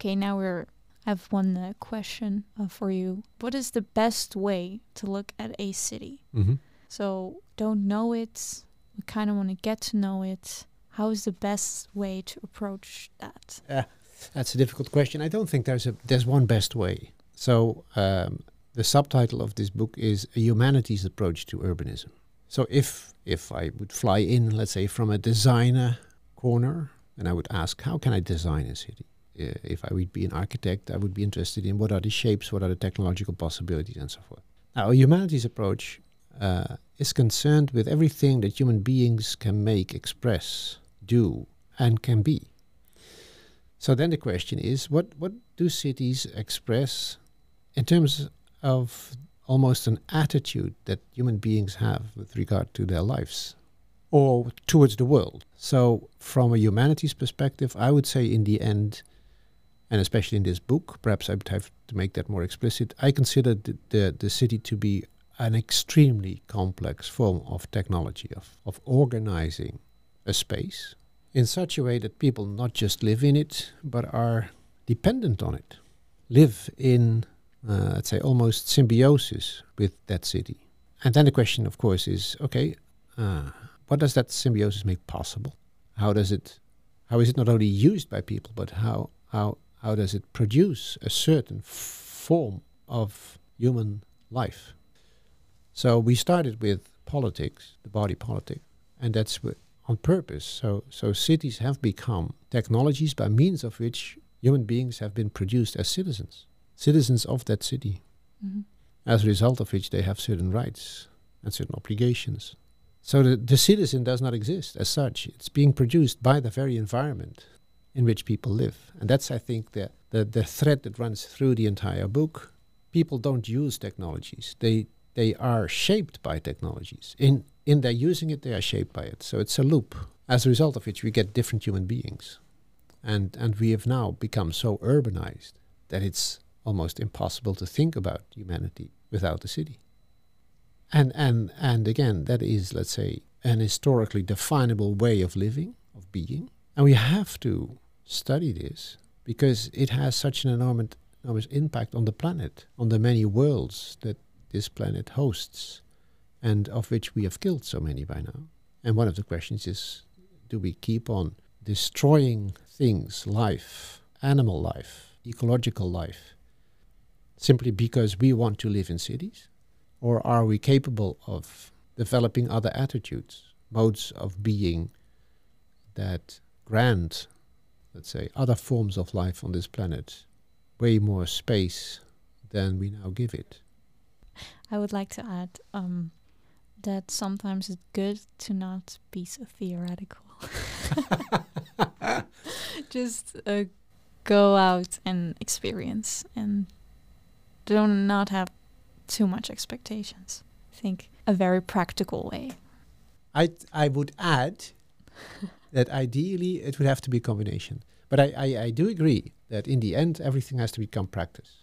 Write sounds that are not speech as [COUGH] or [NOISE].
Okay, now we're. I have one uh, question uh, for you. What is the best way to look at a city? Mm-hmm. So don't know it. We kind of want to get to know it. How is the best way to approach that? That's a difficult question. I don't think there's a there's one best way. So um, the subtitle of this book is a humanities approach to urbanism. So if if I would fly in, let's say from a designer corner, and I would ask, how can I design a city? Uh, if I would be an architect, I would be interested in what are the shapes, what are the technological possibilities, and so forth. Now, a humanities approach uh, is concerned with everything that human beings can make, express, do, and can be. So then the question is, what what do cities express in terms of almost an attitude that human beings have with regard to their lives or towards the world? So from a humanities perspective, I would say in the end, and especially in this book, perhaps I would have to make that more explicit. I consider the the, the city to be an extremely complex form of technology of of organizing a space in such a way that people not just live in it, but are dependent on it, live in, uh, let's say, almost symbiosis with that city. And then the question, of course, is okay, uh, what does that symbiosis make possible? How does it, how is it not only used by people, but how how how does it produce a certain form of human life? So we started with politics, the body politic, and that's on purpose. So, so cities have become technologies by means of which human beings have been produced as citizens, citizens of that city, Mhm. as a result of which they have certain rights and certain obligations. So the, the citizen does not exist as such. It's being produced by the very environment in which people live. And that's, I think, the, the, the thread that runs through the entire book. People don't use technologies. They they are shaped by technologies. In in their using it, they are shaped by it. So it's a loop. As a result of which we get different human beings. And and we have now become so urbanized that it's almost impossible to think about humanity without the city. And and and again, that is, let's say, an historically definable way of living, of being. And we have to study this because it has such an enormous enormous impact on the planet, on the many worlds that this planet hosts, and of which we have killed so many by now. And one of the questions is do we keep on destroying things, life, animal life, ecological life, simply because we want to live in cities? Or are we capable of developing other attitudes, modes of being that grant, let's say, other forms of life on this planet way more space than we now give it? I would like to add um, that sometimes it's good to not be so theoretical. [LAUGHS] [LAUGHS] Just uh, go out and experience and do not have too much expectations. I think a very practical way. I I would add [LAUGHS] that ideally it would have to be a combination. But I, I, I do agree that in the end everything has to become practice.